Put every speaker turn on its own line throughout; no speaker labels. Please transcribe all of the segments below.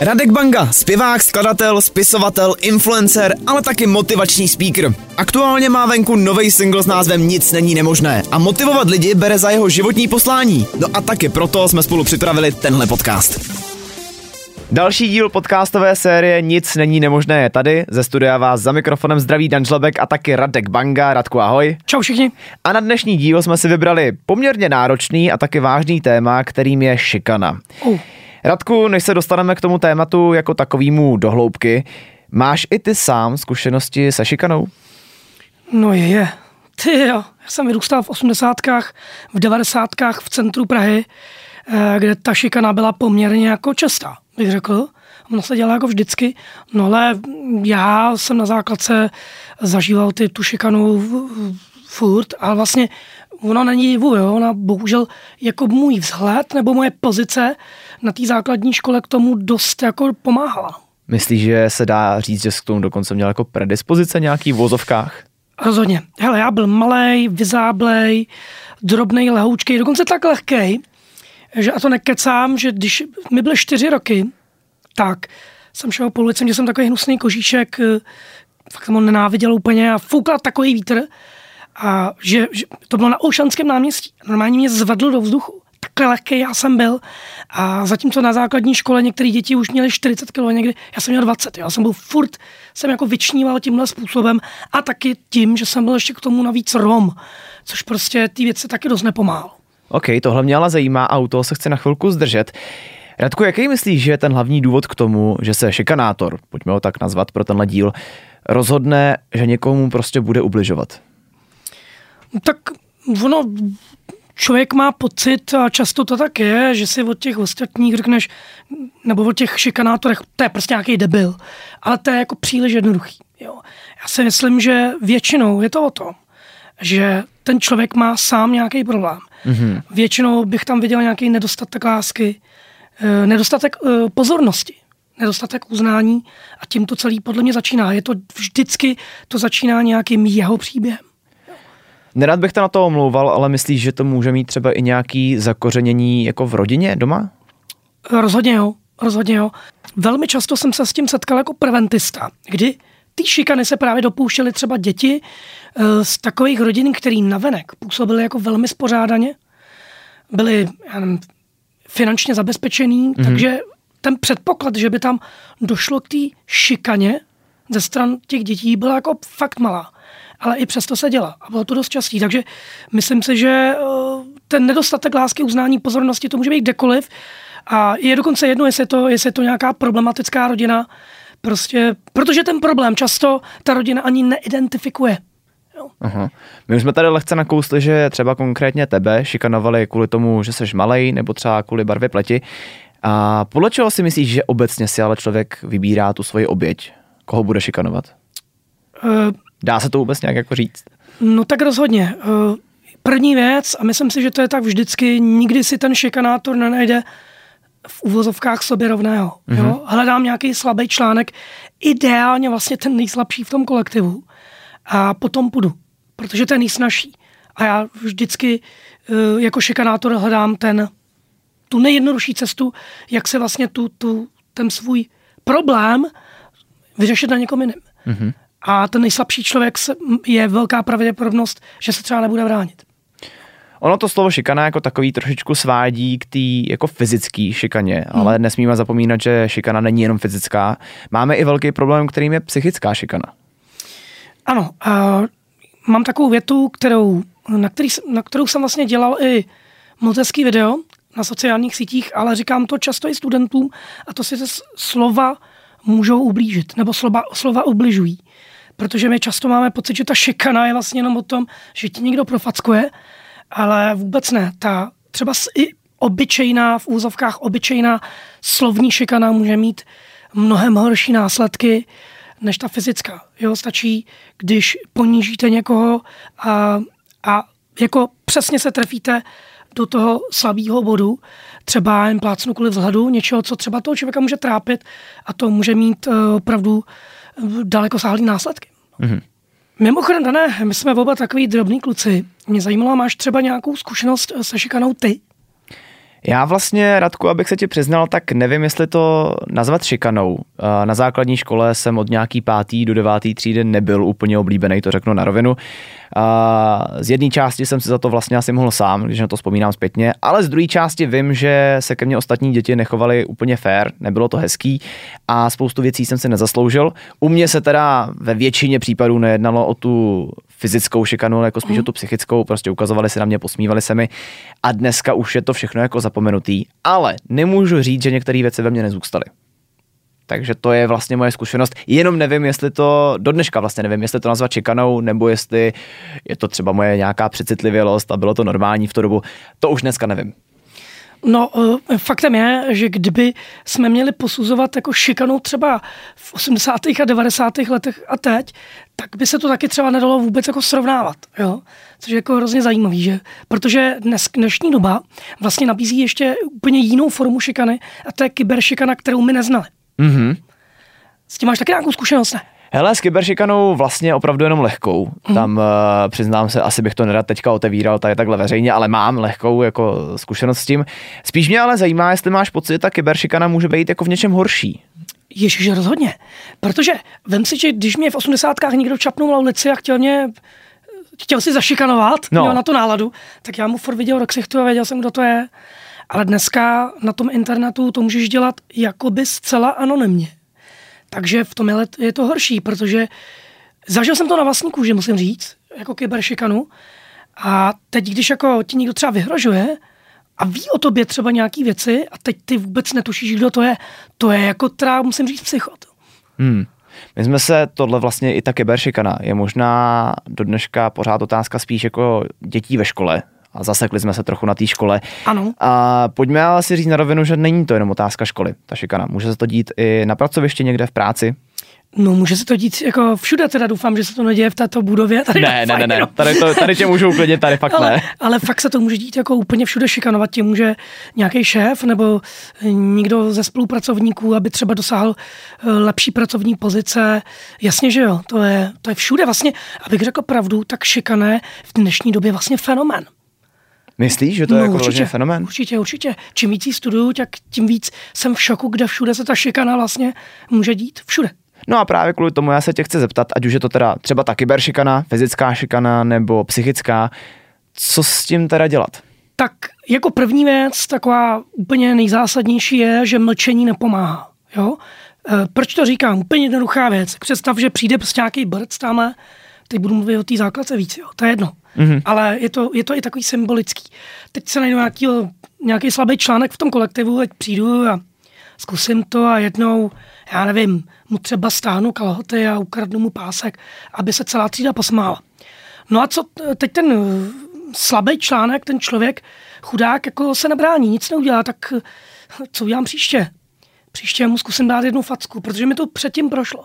Radek Banga, zpěvák, skladatel, spisovatel, influencer, ale taky motivační speaker. Aktuálně má venku nový single s názvem Nic není nemožné a motivovat lidi bere za jeho životní poslání. No a taky proto jsme spolu připravili tenhle podcast. Další díl podcastové série Nic není nemožné je tady. Ze studia vás za mikrofonem zdraví Dan Žlebek a taky Radek Banga. Radku, ahoj.
Čau všichni.
A na dnešní díl jsme si vybrali poměrně náročný a taky vážný téma, kterým je šikana. Uh. Radku, než se dostaneme k tomu tématu jako takovýmu dohloubky, máš i ty sám zkušenosti se šikanou?
No je, je. Ty jo, já jsem vyrůstal v osmdesátkách, v devadesátkách v centru Prahy, eh, kde ta šikana byla poměrně jako častá, bych řekl. Ono se dělá jako vždycky, no ale já jsem na základce zažíval ty, tu šikanu furt, ale vlastně ona není divu, jo? ona bohužel jako můj vzhled nebo moje pozice na té základní škole k tomu dost jako pomáhala.
Myslíš, že se dá říct, že jsi k tomu dokonce měl jako predispozice nějaký v vozovkách?
Rozhodně. Hele, já byl malý, vyzáblej, drobný, lehoučký, dokonce tak lehký, že a to nekecám, že když mi byly čtyři roky, tak jsem šel po ulici, měl jsem takový hnusný kožíšek, eh, fakt jsem ho nenáviděl úplně a foukal takový vítr, a že, že to bylo na Oušanském náměstí. Normálně mě zvedl do vzduchu. Takhle lehký já jsem byl. A zatímco na základní škole některé děti už měly 40 kg někdy, já jsem měl 20. Já jsem byl furt, jsem jako vyčníval tímhle způsobem a taky tím, že jsem byl ještě k tomu navíc Rom, což prostě ty věci taky dost nepomáhalo.
OK, tohle mě ale zajímá a u toho se chci na chvilku zdržet. Radku, jaký myslíš, že je ten hlavní důvod k tomu, že se šikanátor, pojďme ho tak nazvat pro tenhle díl, rozhodne, že někomu prostě bude ubližovat?
Tak ono, člověk má pocit, a často to tak je, že si od těch ostatních řekneš, nebo od těch šikanátorech, to je prostě nějaký debil. Ale to je jako příliš jednoduchý. Jo. Já si myslím, že většinou je to o tom, že ten člověk má sám nějaký problém. Mm-hmm. Většinou bych tam viděl nějaký nedostatek lásky, eh, nedostatek eh, pozornosti, nedostatek uznání a tím to celý podle mě začíná. Je to vždycky, to začíná nějakým jeho příběhem.
Nerad bych to na to omlouval, ale myslíš, že to může mít třeba i nějaký zakořenění jako v rodině doma?
Rozhodně jo, rozhodně jo. Velmi často jsem se s tím setkal jako preventista, kdy ty šikany se právě dopouštěly třeba děti eh, z takových rodin, který navenek působily jako velmi spořádaně, byli já nevím, finančně zabezpečený, mm-hmm. takže ten předpoklad, že by tam došlo k té šikaně ze stran těch dětí, byla jako fakt malá ale i přesto se dělá. A bylo to dost častý. Takže myslím si, že eh, ten nedostatek lásky, uznání, pozornosti, to může být kdekoliv. A je dokonce jedno, jestli je to, jestli je to nějaká problematická rodina, prostě, protože ten problém často ta rodina ani neidentifikuje.
Aha. My už jsme tady lehce nakousli, že třeba konkrétně tebe šikanovali kvůli tomu, že jsi malej, nebo třeba kvůli barvě pleti. A podle čeho si myslíš, že obecně si ale člověk vybírá tu svoji oběť? Koho bude šikanovat? Uh, Dá se to vůbec nějak jako říct?
No tak rozhodně. Eh, první věc, a myslím si, že to je tak vždycky, nikdy si ten šikanátor nenajde v uvozovkách sobě rovného. Mm-hmm. Jo? Mhm. Hledám nějaký slabý článek, ideálně vlastně ten nejslabší v tom kolektivu. A potom půjdu, protože ten nejsnažší. A já vždycky eh, jako šikanátor hledám ten, tu nejjednodušší cestu, jak se vlastně tu, tu, ten svůj problém vyřešit na někom jiném. Mm-hmm a ten nejslabší člověk je velká pravděpodobnost, že se třeba nebude bránit.
Ono to slovo šikana jako takový trošičku svádí k té jako fyzické šikaně, hmm. ale nesmíme zapomínat, že šikana není jenom fyzická. Máme i velký problém, kterým je psychická šikana.
Ano, a mám takovou větu, kterou, na, který, na kterou jsem vlastně dělal i motecký video na sociálních sítích, ale říkám to často i studentům a to si slova můžou ublížit, nebo slova, slova ubližují protože my často máme pocit, že ta šikana je vlastně jenom o tom, že ti někdo profackuje, ale vůbec ne. Ta třeba i obyčejná, v úzovkách obyčejná slovní šikana může mít mnohem horší následky než ta fyzická. Jo, stačí, když ponížíte někoho a, a jako přesně se trefíte do toho slabého bodu, třeba jen plácnu kvůli vzhledu, něčeho, co třeba toho člověka může trápit a to může mít uh, opravdu daleko sáhlý následky. Mm-hmm. Mimochodem, Dané, my jsme oba takový drobní kluci. Mě zajímalo, máš třeba nějakou zkušenost se šikanou ty?
Já vlastně, Radku, abych se ti přiznal, tak nevím, jestli to nazvat šikanou. Na základní škole jsem od nějaký pátý do devátý třídy nebyl úplně oblíbený, to řeknu na rovinu. Z jedné části jsem si za to vlastně asi mohl sám, když na to vzpomínám zpětně, ale z druhé části vím, že se ke mně ostatní děti nechovali úplně fair, nebylo to hezký a spoustu věcí jsem si nezasloužil. U mě se teda ve většině případů nejednalo o tu fyzickou šikanu, jako spíš mm. o tu psychickou, prostě ukazovali se na mě, posmívali se mi a dneska už je to všechno jako zapomenutý, ale nemůžu říct, že některé věci ve mně nezůstaly. Takže to je vlastně moje zkušenost. Jenom nevím, jestli to, do dneška vlastně nevím, jestli to nazvat čekanou, nebo jestli je to třeba moje nějaká přecitlivělost a bylo to normální v tu dobu. To už dneska nevím.
No, eh, faktem je, že kdyby jsme měli posuzovat jako šikanu třeba v 80. a 90. letech a teď, tak by se to taky třeba nedalo vůbec jako srovnávat, jo? což je jako hrozně zajímavý, že? protože dnes, dnešní doba vlastně nabízí ještě úplně jinou formu šikany a to je kyberšikana, kterou my neznali. Mm-hmm. S tím máš taky nějakou zkušenost, ne?
Hele, s kyberšikanou vlastně opravdu jenom lehkou. Mm. Tam uh, přiznám se, asi bych to nerad teďka otevíral tady takhle veřejně, ale mám lehkou jako zkušenost s tím. Spíš mě ale zajímá, jestli máš pocit, že ta kyberšikana může být jako v něčem horší.
Ježíš, rozhodně. Protože vem si, že když mě v osmdesátkách někdo čapnul na ulici a chtěl mě chtěl si zašikanovat, no. měl na to náladu, tak já mu furt viděl do ksichtu a věděl jsem, kdo to je. Ale dneska na tom internetu to můžeš dělat jakoby zcela anonymně. Takže v tom je to horší, protože zažil jsem to na vlastní kůži, musím říct, jako kyberšikanu. A teď, když jako ti někdo třeba vyhrožuje a ví o tobě třeba nějaký věci a teď ty vůbec netušíš, kdo to je, to je jako teda, musím říct, psychot.
Hmm. My jsme se, tohle vlastně i ta kyberšikana je možná do dneška pořád otázka spíš jako dětí ve škole, a zasekli jsme se trochu na té škole.
Ano.
A pojďme ale si říct na rovinu, že není to jenom otázka školy, ta šikana. Může se to dít i na pracovišti někde v práci,
No, může se to dít jako všude, teda doufám, že se to neděje v této budově. Tady
ne, ne, ne, ne, tady, to, tady tě můžu uklidnit, tady fakt
ale,
ne.
Ale fakt se to může dít jako úplně všude šikanovat, tě může nějaký šéf nebo někdo ze spolupracovníků, aby třeba dosáhl eh, lepší pracovní pozice. Jasně, že jo, to je, to je všude vlastně, abych řekl pravdu, tak šikané v dnešní době vlastně fenomén.
Myslíš, že to no, je jako určitě, fenomén?
Určitě, určitě. Čím víc studuju, tak tím víc jsem v šoku, kde všude se ta šikana vlastně může dít. Všude.
No a právě kvůli tomu já se tě chci zeptat, ať už je to teda třeba ta kyberšikana, fyzická šikana nebo psychická, co s tím teda dělat?
Tak jako první věc, taková úplně nejzásadnější je, že mlčení nepomáhá. Jo? E, proč to říkám? Úplně jednoduchá věc. Představ, že přijde prostě nějaký brc tamhle, teď budu mluvit o té základce víc, jo? to je jedno. Mm-hmm. Ale je to, je to i takový symbolický. Teď se najdu nějaký, nějaký slabý článek v tom kolektivu, ať přijdu a zkusím to a jednou, já nevím, mu třeba stáhnu kalhoty a ukradnu mu pásek, aby se celá třída posmála. No a co teď ten eh, slabý článek, ten člověk, chudák, jako se nebrání, nic neudělá, tak eh, co udělám příště? Příště mu zkusím dát jednu facku, protože mi to předtím prošlo.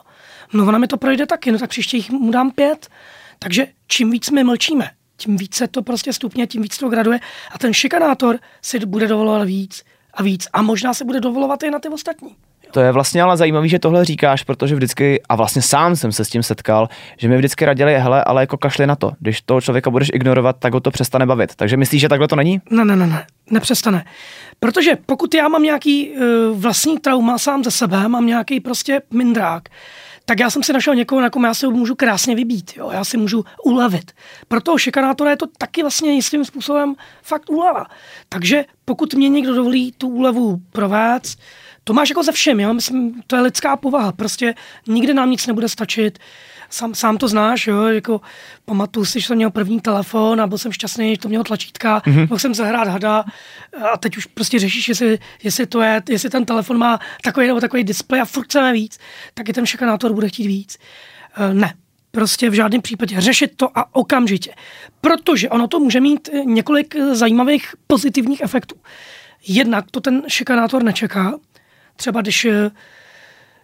No ona mi to projde taky, no tak příště jich mu dám pět. Takže čím víc my mlčíme, tím více to prostě stupně, tím víc to graduje a ten šikanátor si bude dovolovat víc a víc a možná se bude dovolovat i na ty ostatní.
To je vlastně ale zajímavé, že tohle říkáš, protože vždycky, a vlastně sám jsem se s tím setkal, že mi vždycky radili, hele, ale jako kašli na to. Když toho člověka budeš ignorovat, tak ho to přestane bavit. Takže myslíš, že takhle to není?
Ne, ne, ne, ne, nepřestane. Protože pokud já mám nějaký uh, vlastní trauma sám ze sebe, mám nějaký prostě mindrák, tak já jsem si našel někoho, na kom já si můžu krásně vybít, jo? já si můžu ulevit. Pro toho šikanátora je to taky vlastně jistým způsobem fakt úleva. Takže pokud mě někdo dovolí tu úlevu provést, to máš jako ze všem, jo? Myslím, to je lidská povaha, prostě nikdy nám nic nebude stačit, sám, sám to znáš, jo, jako pamatuju si, že jsem měl první telefon a byl jsem šťastný, že to mělo tlačítka, mm-hmm. mohl jsem zahrát hada a teď už prostě řešíš, jestli, jestli to je, jestli ten telefon má takový nebo takový displej a furt chceme víc, tak i ten šikanátor bude chtít víc. Uh, ne, prostě v žádném případě řešit to a okamžitě. Protože ono to může mít několik zajímavých pozitivních efektů. Jednak to ten šikanátor nečeká, třeba když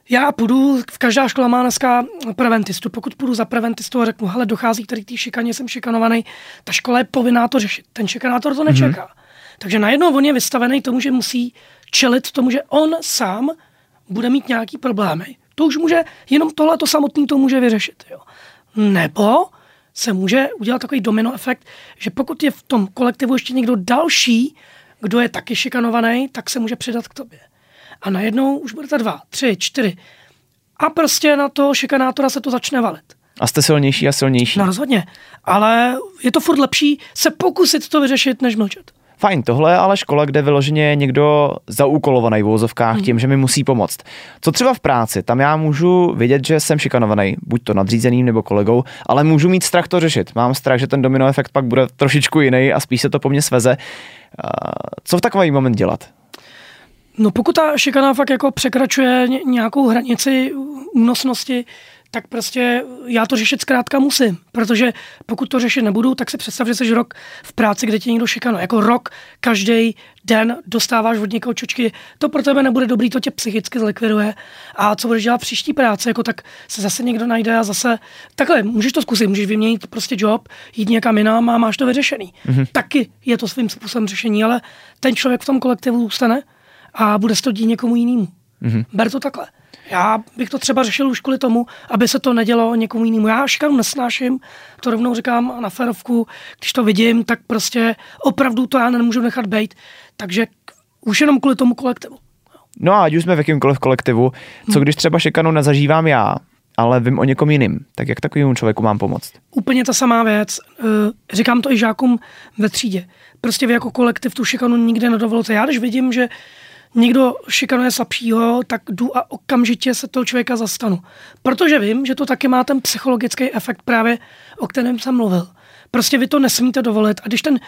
já půjdu, každá škola má dneska preventistu. Pokud půjdu za preventistu a řeknu, hele, dochází k tady té šikaně, jsem šikanovaný, ta škola je povinná to řešit. Ten šikanátor to nečeká. Mm-hmm. Takže najednou on je vystavený tomu, že musí čelit tomu, že on sám bude mít nějaký problémy. To už může, jenom tohle to samotný to může vyřešit. Jo. Nebo se může udělat takový domino efekt, že pokud je v tom kolektivu ještě někdo další, kdo je taky šikanovaný, tak se může přidat k tobě. A najednou už budete dva, tři, čtyři. A prostě na toho šikanátora se to začne valit.
A jste silnější a silnější.
No rozhodně. Ale je to furt lepší se pokusit to vyřešit, než mlčet.
Fajn, tohle je ale škola, kde vyloženě je někdo zaúkolovaný v vozovkách hmm. tím, že mi musí pomoct. Co třeba v práci? Tam já můžu vědět, že jsem šikanovaný, buď to nadřízeným nebo kolegou, ale můžu mít strach to řešit. Mám strach, že ten domino efekt pak bude trošičku jiný a spíš se to po mně sveze. Co v takový moment dělat?
No pokud ta šikana fakt jako překračuje nějakou hranici únosnosti, tak prostě já to řešit zkrátka musím, protože pokud to řešit nebudu, tak si představ, že jsi rok v práci, kde tě někdo šikanuje. Jako rok, každý den dostáváš od někoho čočky, to pro tebe nebude dobrý, to tě psychicky zlikviduje. A co budeš dělat příští práci, jako tak se zase někdo najde a zase takhle, můžeš to zkusit, můžeš vyměnit prostě job, jít někam jinam a máš to vyřešený. Mm-hmm. Taky je to svým způsobem řešení, ale ten člověk v tom kolektivu zůstane a bude se to dít někomu jinému. Mm-hmm. Ber to takhle. Já bych to třeba řešil už kvůli tomu, aby se to nedělo někomu jinému. Já šikanu nesnáším, to rovnou říkám na ferovku, když to vidím, tak prostě opravdu to já nemůžu nechat být. Takže už jenom kvůli tomu kolektivu.
No a ať už jsme v jakýmkoliv kolektivu, co hm. když třeba šikanu nezažívám já, ale vím o někom jiným, tak jak takovému člověku mám pomoct?
Úplně ta samá věc. Eh, říkám to i žákům ve třídě. Prostě vy jako kolektiv tu šikanu nikdy nedovolíte. Já když vidím, že někdo šikanuje slabšího, tak jdu a okamžitě se toho člověka zastanu. Protože vím, že to taky má ten psychologický efekt právě, o kterém jsem mluvil. Prostě vy to nesmíte dovolit. A když ten,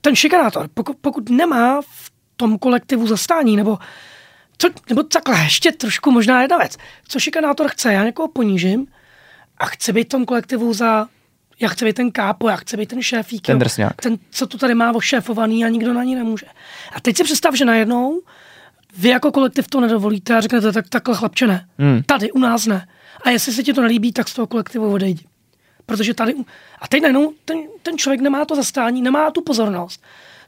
ten šikanátor, pokud, pokud nemá v tom kolektivu zastání, nebo, co, nebo takhle, ještě trošku možná jedna věc. Co šikanátor chce? Já někoho ponížím a chci být v tom kolektivu za já chci být ten kápo, já chci být ten šéfík,
ten,
ten, co tu tady má ošéfovaný a nikdo na ní nemůže. A teď si představ, že najednou vy jako kolektiv to nedovolíte a řeknete tak, takhle chlapče ne. Hmm. Tady u nás ne. A jestli se ti to nelíbí, tak z toho kolektivu odejdi. Protože tady, a teď najednou ten, ten člověk nemá to zastání, nemá tu pozornost.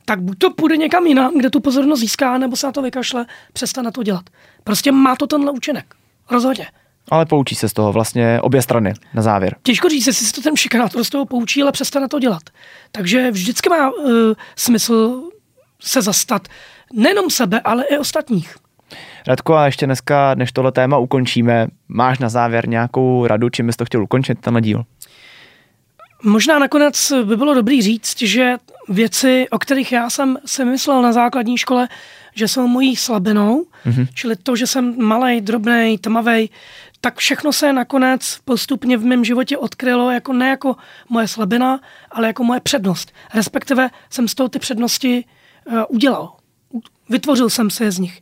Tak buď to půjde někam jinam, kde tu pozornost získá, nebo se na to vykašle, přestane to dělat. Prostě má to tenhle účinek. Rozhodně.
Ale poučí se z toho vlastně obě strany na závěr.
Těžko říct, jestli se to ten šikanátor z toho poučí, ale přestane to dělat. Takže vždycky má uh, smysl se zastat nejenom sebe, ale i ostatních.
Radko, a ještě dneska, než tohle téma ukončíme, máš na závěr nějakou radu, čím bys to chtěl ukončit, ten díl?
Možná nakonec by bylo dobrý říct, že věci, o kterých já jsem si myslel na základní škole, že jsou mojí slabinou, mm-hmm. čili to, že jsem malý, drobný, tmavý, tak všechno se nakonec postupně v mém životě odkrylo jako ne jako moje slabina, ale jako moje přednost. Respektive jsem z toho ty přednosti uh, udělal vytvořil jsem se z nich.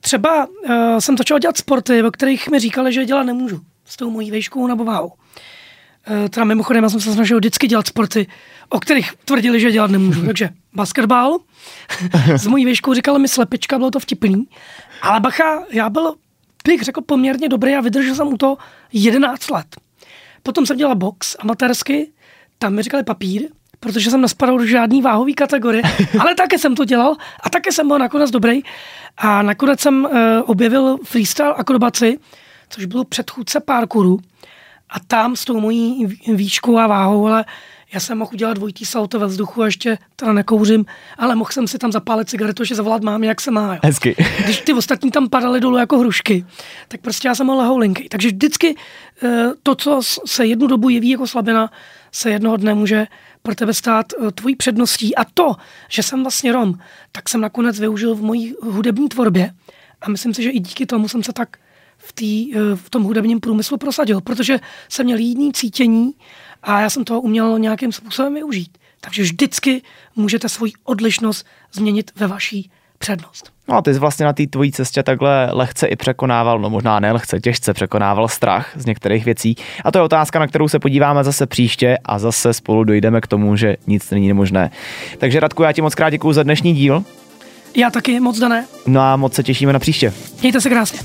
Třeba uh, jsem začal dělat sporty, o kterých mi říkali, že dělat nemůžu s tou mojí vejškou nebo váhou. Uh, teda mimochodem, já jsem se snažil vždycky dělat sporty, o kterých tvrdili, že dělat nemůžu. Takže basketbal, s mojí vejškou říkala mi slepička, bylo to vtipný. Ale bacha, já byl, bych řekl, poměrně dobrý a vydržel jsem u toho 11 let. Potom jsem dělal box amatérsky, tam mi říkali papír, protože jsem nespadal do žádný váhový kategorie, ale také jsem to dělal a také jsem byl nakonec dobrý. A nakonec jsem uh, objevil freestyle akrobaci, což bylo předchůdce parkouru. A tam s tou mojí výškou a váhou, ale já jsem mohl udělat dvojitý salto ve vzduchu a ještě teda nekouřím, ale mohl jsem si tam zapálit cigaretu, že zavolat mám, jak se má. Jo.
Hezky.
Když ty ostatní tam padaly dolů jako hrušky, tak prostě já jsem byl lehoulinký. Takže vždycky eh, to, co se jednu dobu jeví jako slabina, se jednoho dne může pro tebe stát eh, tvojí předností. A to, že jsem vlastně Rom, tak jsem nakonec využil v mojí hudební tvorbě. A myslím si, že i díky tomu jsem se tak v, tý, eh, v tom hudebním průmyslu prosadil, protože jsem měl jiný cítění a já jsem to uměl nějakým způsobem využít. Takže vždycky můžete svoji odlišnost změnit ve vaší přednost.
No a ty jsi vlastně na té tvojí cestě takhle lehce i překonával, no možná ne lehce, těžce překonával strach z některých věcí. A to je otázka, na kterou se podíváme zase příště a zase spolu dojdeme k tomu, že nic není nemožné. Takže Radku, já ti moc krát děkuju za dnešní díl.
Já taky moc dané.
No a moc se těšíme na příště.
Mějte se krásně.